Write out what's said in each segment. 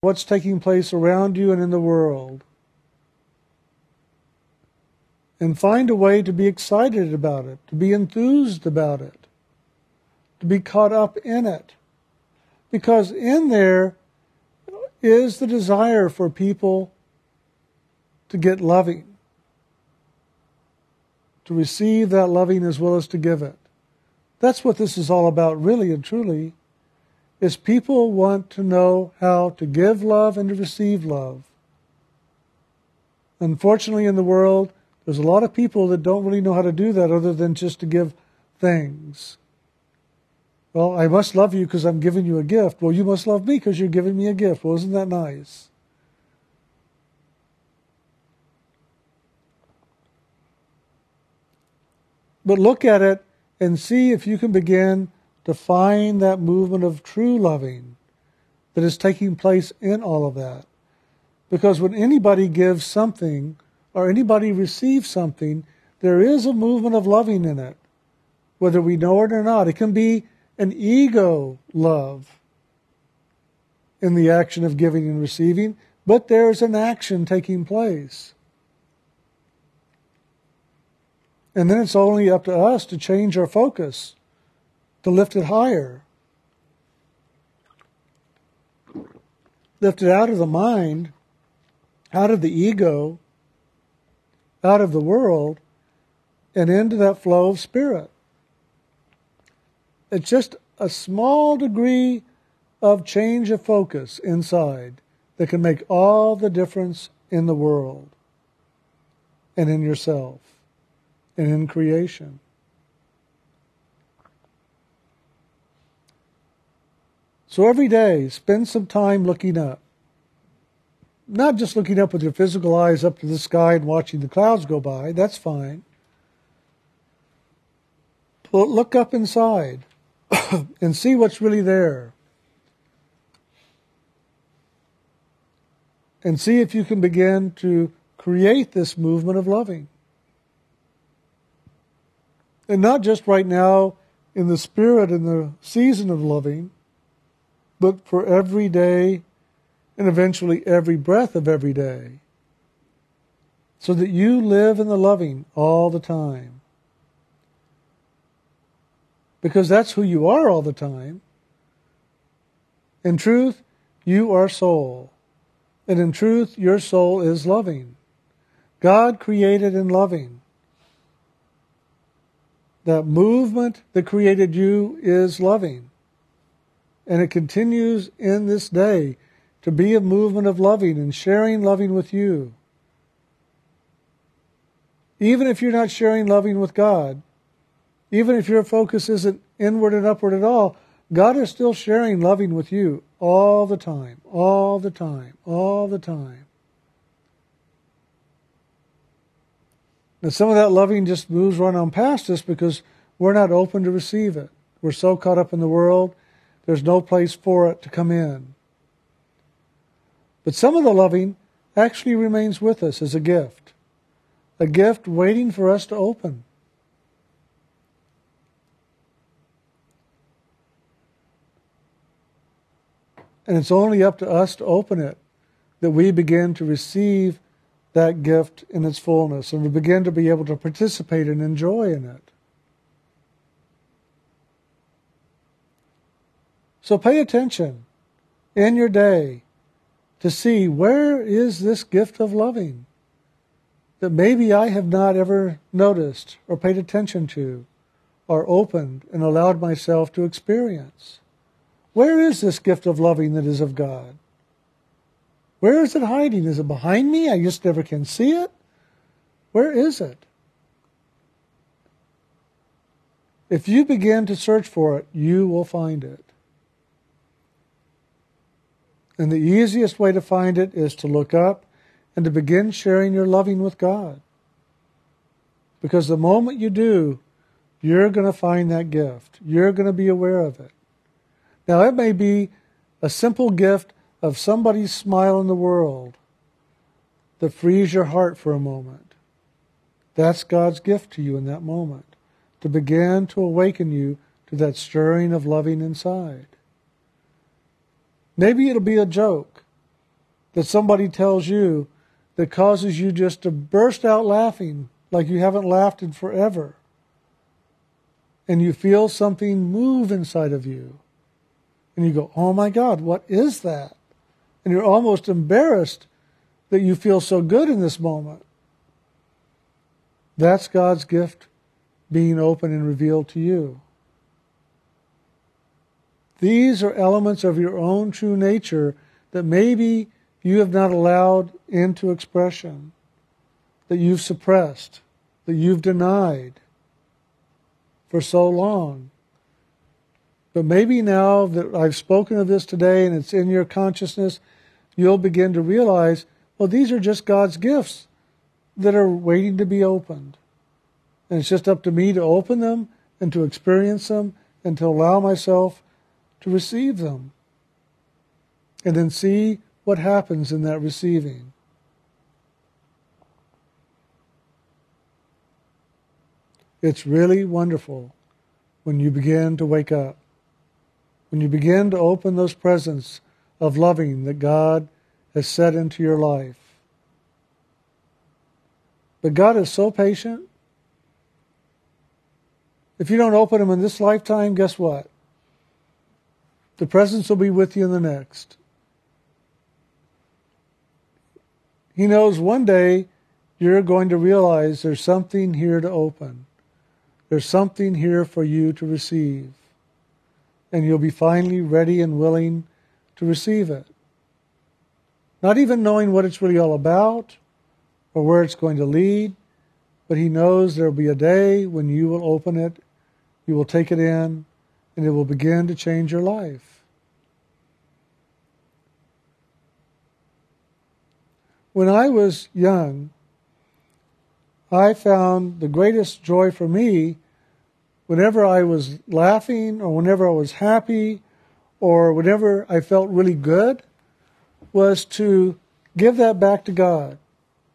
what's taking place around you and in the world. And find a way to be excited about it, to be enthused about it, to be caught up in it. Because in there is the desire for people to get loving, to receive that loving as well as to give it. That's what this is all about, really and truly, is people want to know how to give love and to receive love. Unfortunately, in the world, there's a lot of people that don't really know how to do that other than just to give things. Well, I must love you because I'm giving you a gift. Well, you must love me because you're giving me a gift. Well, isn't that nice? But look at it and see if you can begin to find that movement of true loving that is taking place in all of that. Because when anybody gives something or anybody receives something, there is a movement of loving in it, whether we know it or not. It can be an ego love in the action of giving and receiving, but there's an action taking place. And then it's only up to us to change our focus, to lift it higher. Lift it out of the mind, out of the ego, out of the world, and into that flow of spirit. It's just a small degree of change of focus inside that can make all the difference in the world and in yourself and in creation. So every day, spend some time looking up. Not just looking up with your physical eyes up to the sky and watching the clouds go by, that's fine. But look up inside and see what's really there. And see if you can begin to create this movement of loving. And not just right now in the spirit in the season of loving, but for every day and eventually every breath of every day. So that you live in the loving all the time. Because that's who you are all the time. In truth, you are soul. And in truth, your soul is loving. God created in loving. That movement that created you is loving. And it continues in this day to be a movement of loving and sharing loving with you. Even if you're not sharing loving with God, even if your focus isn't inward and upward at all, God is still sharing loving with you all the time, all the time, all the time. Now, some of that loving just moves right on past us because we're not open to receive it. We're so caught up in the world, there's no place for it to come in. But some of the loving actually remains with us as a gift, a gift waiting for us to open. And it's only up to us to open it that we begin to receive that gift in its fullness and we begin to be able to participate and enjoy in it. So pay attention in your day to see where is this gift of loving that maybe I have not ever noticed or paid attention to or opened and allowed myself to experience. Where is this gift of loving that is of God? Where is it hiding? Is it behind me? I just never can see it? Where is it? If you begin to search for it, you will find it. And the easiest way to find it is to look up and to begin sharing your loving with God. Because the moment you do, you're going to find that gift. You're going to be aware of it. Now, it may be a simple gift of somebody's smile in the world that frees your heart for a moment. That's God's gift to you in that moment, to begin to awaken you to that stirring of loving inside. Maybe it'll be a joke. that somebody tells you that causes you just to burst out laughing like you haven't laughed in forever. And you feel something move inside of you. And you go, oh my God, what is that? And you're almost embarrassed that you feel so good in this moment. That's God's gift being open and revealed to you. These are elements of your own true nature that maybe you have not allowed into expression, that you've suppressed, that you've denied for so long. But maybe now that I've spoken of this today and it's in your consciousness, you'll begin to realize, well, these are just God's gifts that are waiting to be opened. And it's just up to me to open them and to experience them and to allow myself to receive them. And then see what happens in that receiving. It's really wonderful when you begin to wake up, when you begin to open those presents of loving that God has set into your life. But God is so patient. If you don't open them in this lifetime, guess what? The presents will be with you in the next. He knows one day you're going to realize there's something here to open. There's something here for you to receive. And you'll be finally ready and willing to receive it. Not even knowing what it's really all about or where it's going to lead, but He knows there'll be a day when you will open it, you will take it in, and it will begin to change your life. When I was young, I found the greatest joy for me whenever I was laughing or whenever I was happy or whenever I felt really good was to give that back to God.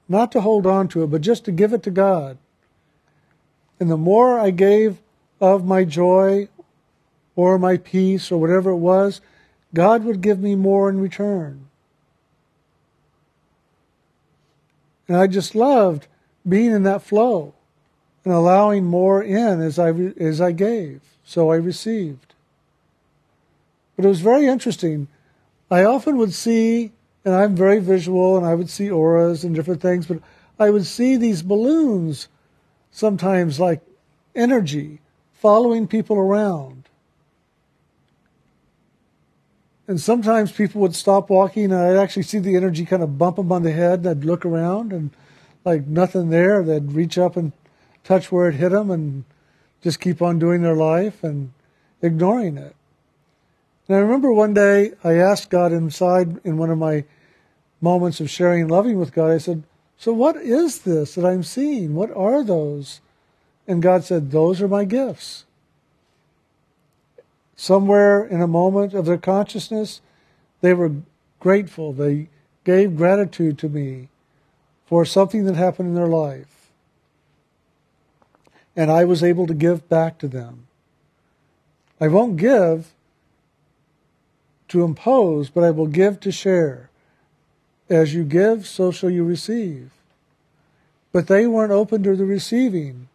Not to hold on to it, but just to give it to God. And the more I gave of my joy or my peace or whatever it was, God would give me more in return. And I just loved being in that flow and allowing more in as I, as I gave. So I received. But it was very interesting. I often would see, and I'm very visual, and I would see auras and different things, but I would see these balloons sometimes like energy following people around. And sometimes people would stop walking, and I'd actually see the energy kind of bump them on the head. And I'd look around, and like nothing there. They'd reach up and touch where it hit them, and just keep on doing their life and ignoring it. And I remember one day I asked God inside in one of my moments of sharing and loving with God. I said, "So what is this that I'm seeing? What are those?" And God said, "Those are my gifts." Somewhere in a moment of their consciousness, they were grateful. They gave gratitude to me for something that happened in their life. And I was able to give back to them. I won't give to impose, but I will give to share. As you give, so shall you receive. But they weren't open to the receiving.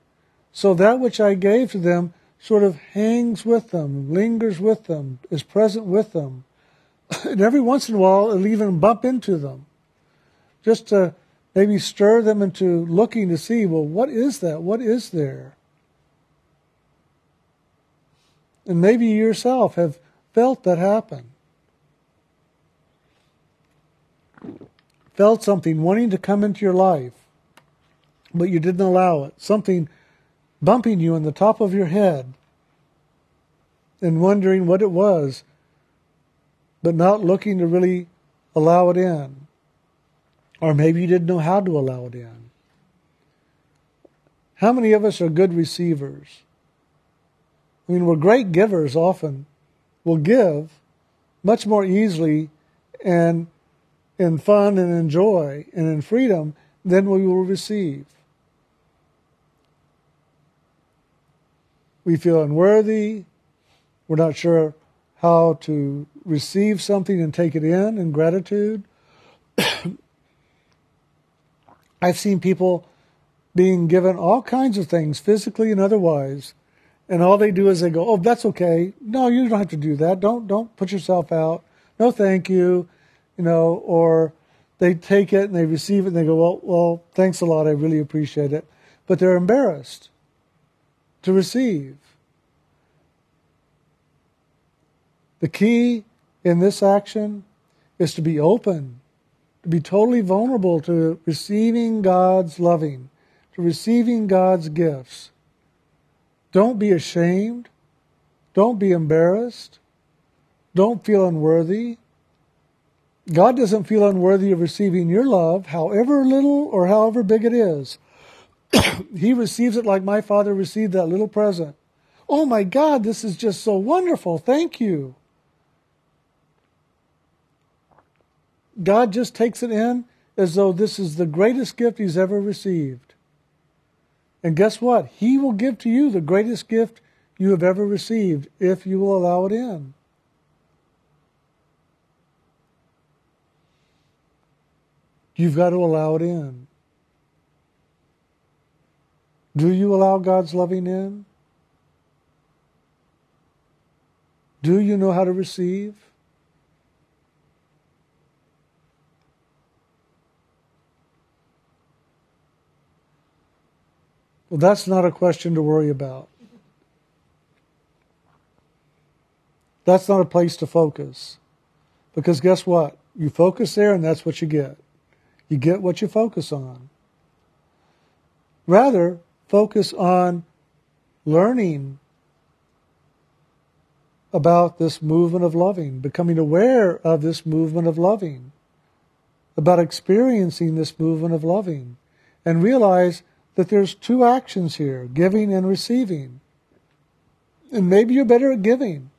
So that which I gave to them sort of hangs with them, lingers with them, is present with them. and every once in a while, it'll even bump into them, just to maybe stir them into looking to see, well, what is that? What is there? And maybe you yourself have felt that happen. Felt something wanting to come into your life, but you didn't allow it. Something bumping you on the top of your head and wondering what it was, but not looking to really allow it in. Or maybe you didn't know how to allow it in. How many of us are good receivers? I mean, we're great givers often. We'll give much more easily and in fun and in joy and in freedom than we will receive. We feel unworthy. We're not sure how to receive something and take it in in gratitude. I've seen people being given all kinds of things, physically and otherwise, and all they do is they go, "Oh, that's okay. No, you don't have to do that. Don't don't put yourself out. No, thank you." You know, or they take it and they receive it and they go, "Well, well, thanks a lot. I really appreciate it," but they're embarrassed to receive. The key in this action is to be open, to be totally vulnerable to receiving God's loving, to receiving God's gifts. Don't be ashamed. Don't be embarrassed. Don't feel unworthy. God doesn't feel unworthy of receiving your love, however little or however big it is. he receives it like my father received that little present. Oh my God, this is just so wonderful. Thank you. God just takes it in as though this is the greatest gift he's ever received. And guess what? He will give to you the greatest gift you have ever received if you will allow it in. You've got to allow it in. Do you allow God's loving in? Do you know how to receive? Well, that's not a question to worry about. That's not a place to focus. Because guess what? You focus there and that's what you get. You get what you focus on. Rather, focus on learning about this movement of loving, becoming aware of this movement of loving, about experiencing this movement of loving, and realize that there's two actions here giving and receiving. And maybe you're better at giving,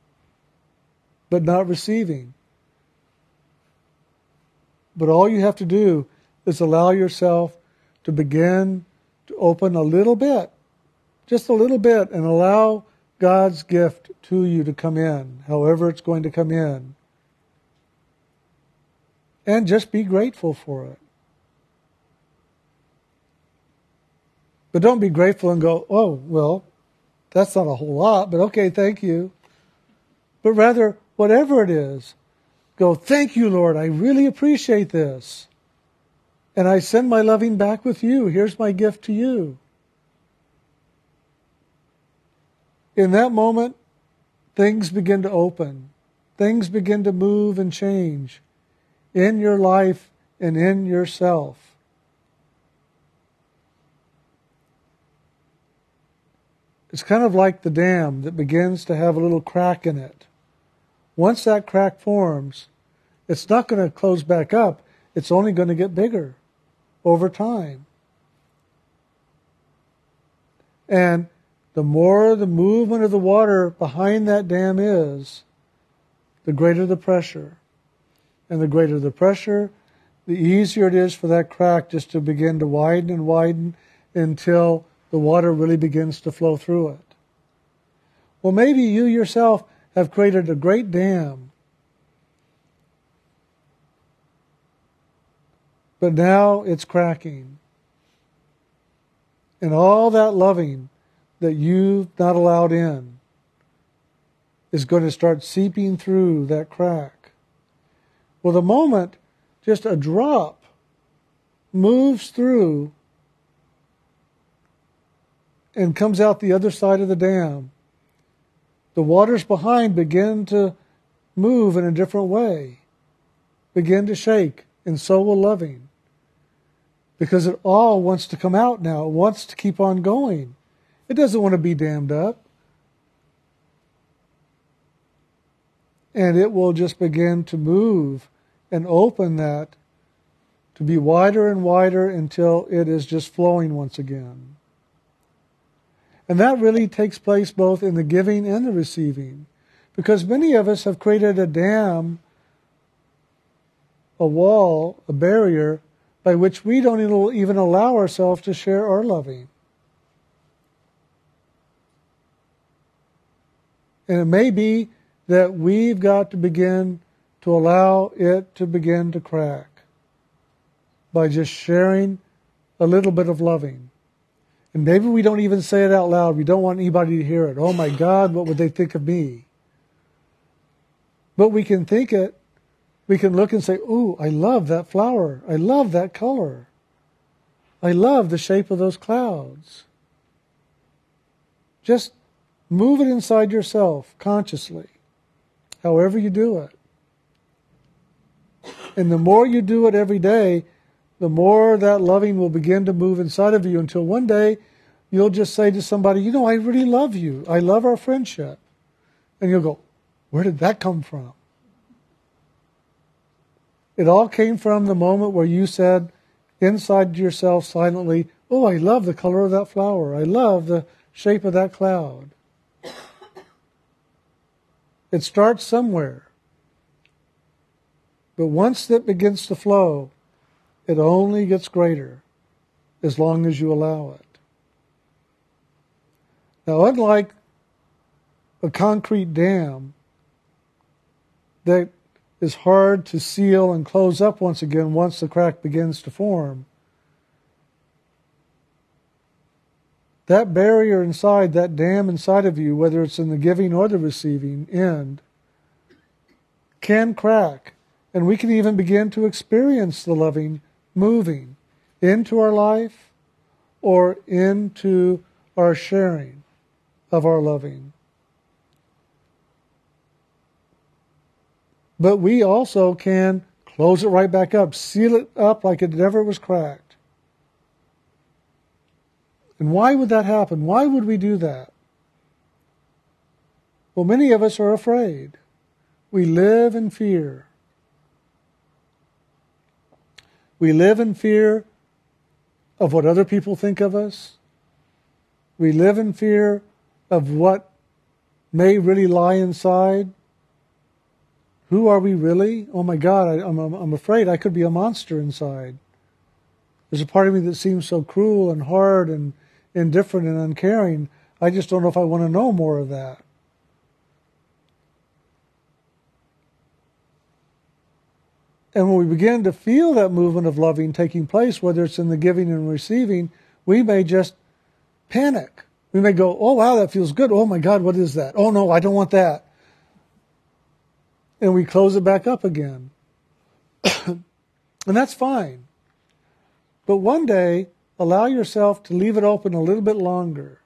but not receiving. But all you have to do is allow yourself to begin to open a little bit, just a little bit, and allow God's gift to you to come in, however it's going to come in. And just be grateful for it. But don't be grateful and go, oh, well, that's not a whole lot, but okay, thank you. But rather, whatever it is, go, thank you, Lord, I really appreciate this. And I send my loving back with you. Here's my gift to you. In that moment, things begin to open. Things begin to move and change in your life and in yourself. It's kind of like the dam that begins to have a little crack in it. Once that crack forms, it's not going to close back up. It's only going to get bigger over time. And the more the movement of the water behind that dam is, the greater the pressure. And the greater the pressure, the easier it is for that crack just to begin to widen and widen until the water really begins to flow through it. Well, maybe you yourself have created a great dam. But now it's cracking. And all that loving that you've not allowed in is going to start seeping through that crack. Well, the moment just a drop moves through and comes out the other side of the dam, the waters behind begin to move in a different way, begin to shake, and so will loving. Because it all wants to come out now. It wants to keep on going. It doesn't want to be dammed up. And it will just begin to move and open that to be wider and wider until it is just flowing once again. And that really takes place both in the giving and the receiving. Because many of us have created a dam, a wall, a barrier by which we don't even allow ourselves to share our loving. And it may be that we've got to begin to allow it to begin to crack. by just sharing a little bit of loving. And maybe we don't even say it out loud. We don't want anybody to hear it. Oh my God, what would they think of me? But we can think it. We can look and say, Ooh, I love that flower. I love that color. I love the shape of those clouds. Just move it inside yourself consciously, however you do it. And the more you do it every day, the more that loving will begin to move inside of you until one day you'll just say to somebody, You know, I really love you. I love our friendship. And you'll go, Where did that come from? It all came from the moment where you said inside yourself silently, Oh, I love the color of that flower. I love the shape of that cloud. It starts somewhere. But once it begins to flow, it only gets greater as long as you allow it. Now, unlike a concrete dam that is hard to seal and close up once again once the crack begins to form, that barrier inside, that dam inside of you, whether it's in the giving or the receiving end, can crack. And we can even begin to experience the loving moving into our life or into our sharing of our loving. But we also can close it right back up, seal it up like it never was cracked. And why would that happen? Why would we do that? Well, many of us are afraid. We live in fear. We live in fear of what other people think of us. We live in fear of what may really lie inside. Who are we really? Oh my God, I, am I'm, I'm afraid I could be a monster inside. There's a part of me that seems so cruel and hard and indifferent and uncaring. I just don't know if I want to know more of that. And when we begin to feel that movement of loving taking place, whether it's in the giving and receiving, we may just panic. We may go, oh, wow, that feels good. Oh, my God, what is that? Oh, no, I don't want that. And we close it back up again. and that's fine. But one day, allow yourself to leave it open a little bit longer,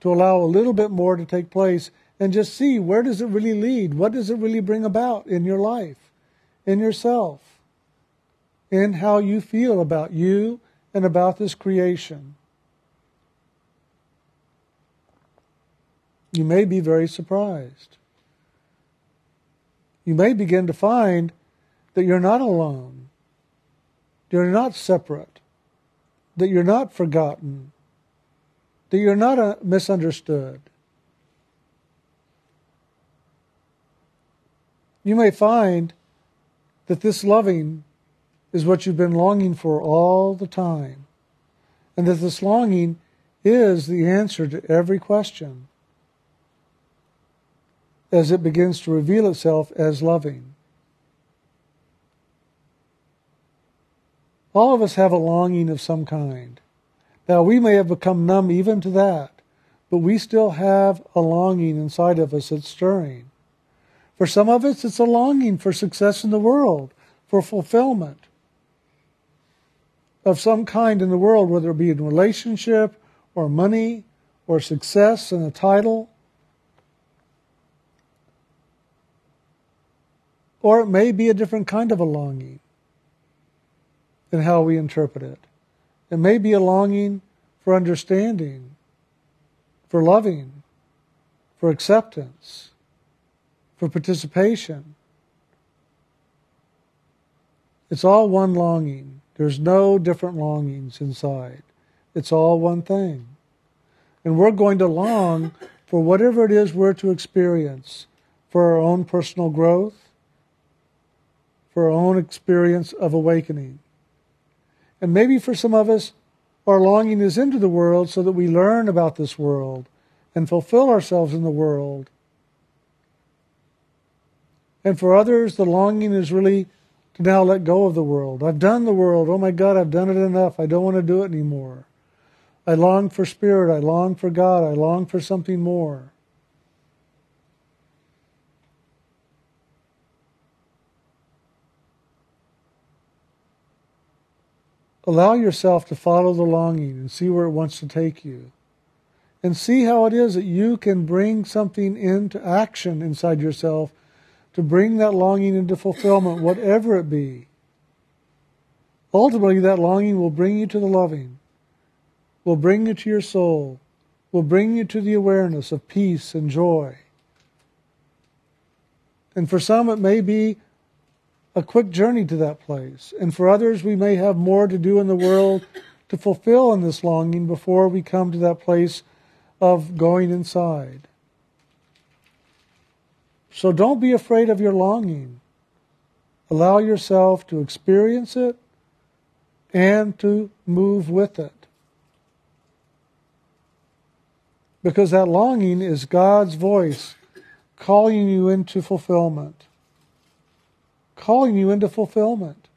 to allow a little bit more to take place, and just see where does it really lead? What does it really bring about in your life, in yourself, in how you feel about you and about this creation? You may be very surprised. You may begin to find that you're not alone. You're not separate that you're not forgotten, that you're not uh, misunderstood. You may find that this loving is what you've been longing for all the time, and that this longing is the answer to every question as it begins to reveal itself as loving. All of us have a longing of some kind. Now, we may have become numb even to that, but we still have a longing inside of us that's stirring. For some of us, it's a longing for success in the world, for fulfillment of some kind in the world, whether it be in relationship or money or success and a title. Or it may be a different kind of a longing in how we interpret it. It may be a longing for understanding, for loving, for acceptance, for participation. It's all one longing. There's no different longings inside. It's all one thing. And we're going to long for whatever it is we're to experience for our own personal growth, for our own experience of awakening. And maybe for some of us, our longing is into the world so that we learn about this world and fulfill ourselves in the world. And for others, the longing is really to now let go of the world. I've done the world. Oh my God, I've done it enough. I don't want to do it anymore. I long for spirit. I long for God. I long for something more. Allow yourself to follow the longing and see where it wants to take you. And see how it is that you can bring something into action inside yourself to bring that longing into fulfillment, whatever it be. Ultimately, that longing will bring you to the loving, will bring you to your soul, will bring you to the awareness of peace and joy. And for some, it may be a quick journey to that place. And for others, we may have more to do in the world to fulfill in this longing before we come to that place of going inside. So don't be afraid of your longing. Allow yourself to experience it and to move with it. Because that longing is God's voice calling you into fulfillment calling you into fulfillment.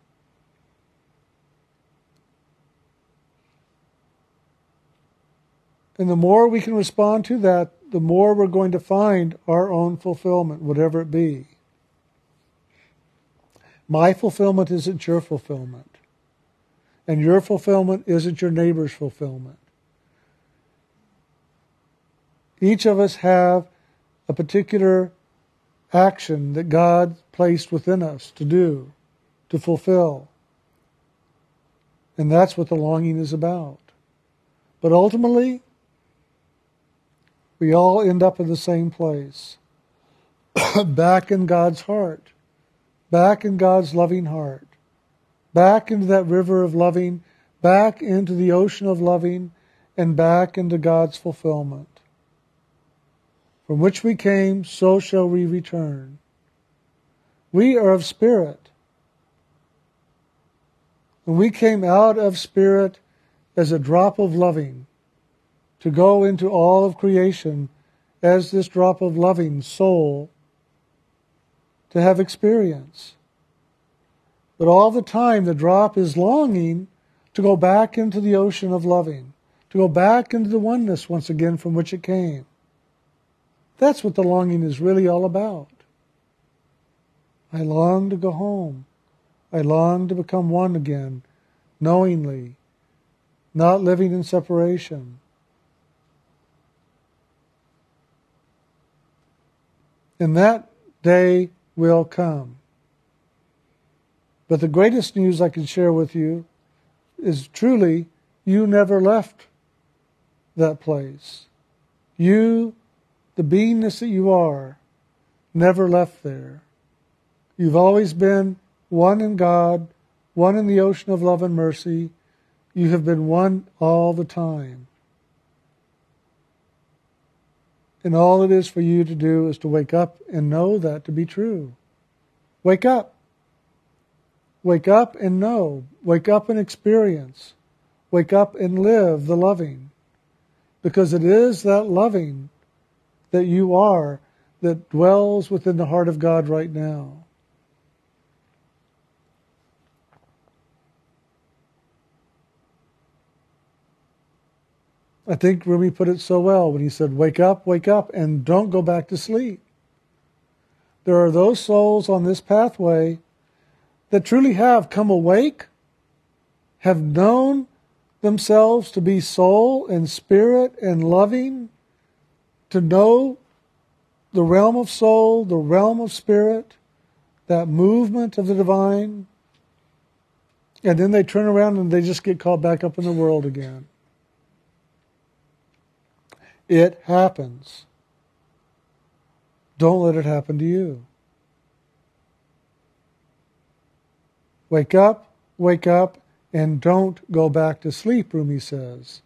And the more we can respond to that, the more we're going to find our own fulfillment, whatever it be. My fulfillment isn't your fulfillment. And your fulfillment isn't your neighbor's fulfillment. Each of us have a particular action that God placed within us to do, to fulfill. And that's what the longing is about. But ultimately, we all end up in the same place back in God's heart, back in God's loving heart, back into that river of loving, back into the ocean of loving, and back into God's fulfillment. From which we came, so shall we return. We are of spirit. And we came out of spirit as a drop of loving to go into all of creation as this drop of loving soul to have experience. But all the time, the drop is longing to go back into the ocean of loving, to go back into the oneness once again from which it came. That's what the longing is really all about. I long to go home. I long to become one again, knowingly, not living in separation. And that day will come. But the greatest news I can share with you is truly you never left that place. You the beingness that you are, never left there. You've always been one in God, one in the ocean of love and mercy. You have been one all the time. And all it is for you to do is to wake up and know that to be true. Wake up. Wake up and know. Wake up and experience. Wake up and live the loving. Because it is that loving that you are that dwells within the heart of God right now. I think Rumi put it so well when he said, Wake up, wake up, and don't go back to sleep. There are those souls on this pathway that truly have come awake, have known themselves to be soul and spirit and loving, to know the realm of soul, the realm of spirit, that movement of the divine, and then they turn around and they just get caught back up in the world again. It happens. Don't let it happen to you. Wake up, wake up, and don't go back to sleep, Rumi says.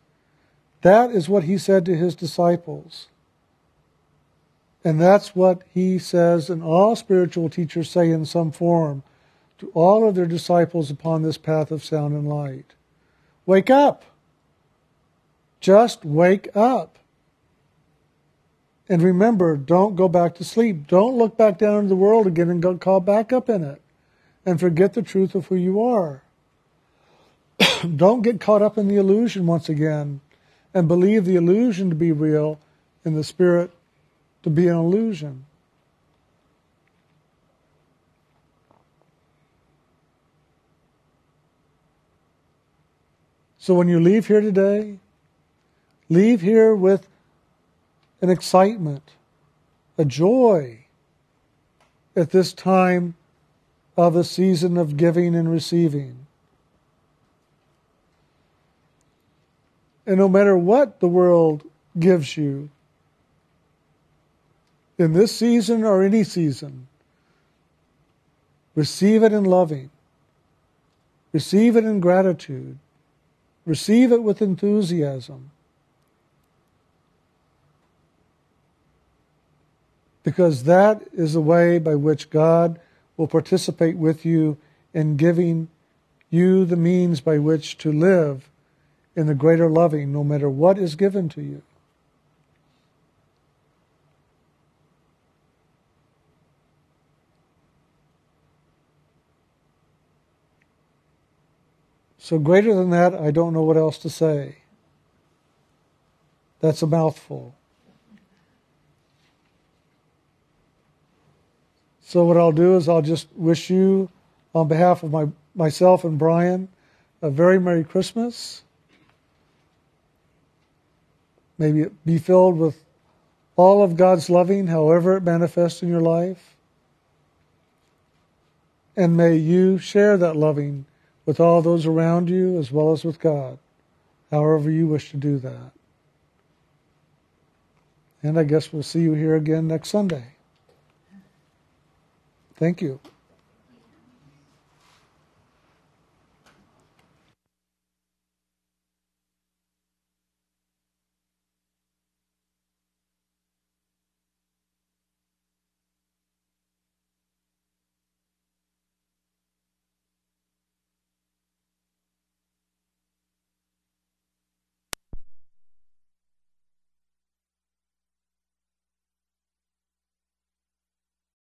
That is what he said to his disciples. And that's what he says, and all spiritual teachers say in some form to all of their disciples upon this path of sound and light. Wake up! Just wake up. And remember, don't go back to sleep. Don't look back down into the world again and go caught back up in it. and forget the truth of who you are. Don't get caught up in the illusion once again and believe the illusion to be real and the spirit to be an illusion. So when you leave here today, leave here with an excitement, a joy at this time of the season of giving and receiving. And no matter what the world gives you, in this season or any season, receive it in loving, receive it in gratitude, Receive it with enthusiasm. Because that is the way by which God will participate with you in giving you the means by which to live in the greater loving, no matter what is given to you. So, greater than that, I don't know what else to say. That's a mouthful. So, what I'll do is I'll just wish you, on behalf of my, myself and Brian, a very Merry Christmas. Maybe be filled with all of God's loving, however it manifests in your life. And may you share that loving with all those around you as well as with God, however you wish to do that. And I guess we'll see you here again next Sunday. Thank you.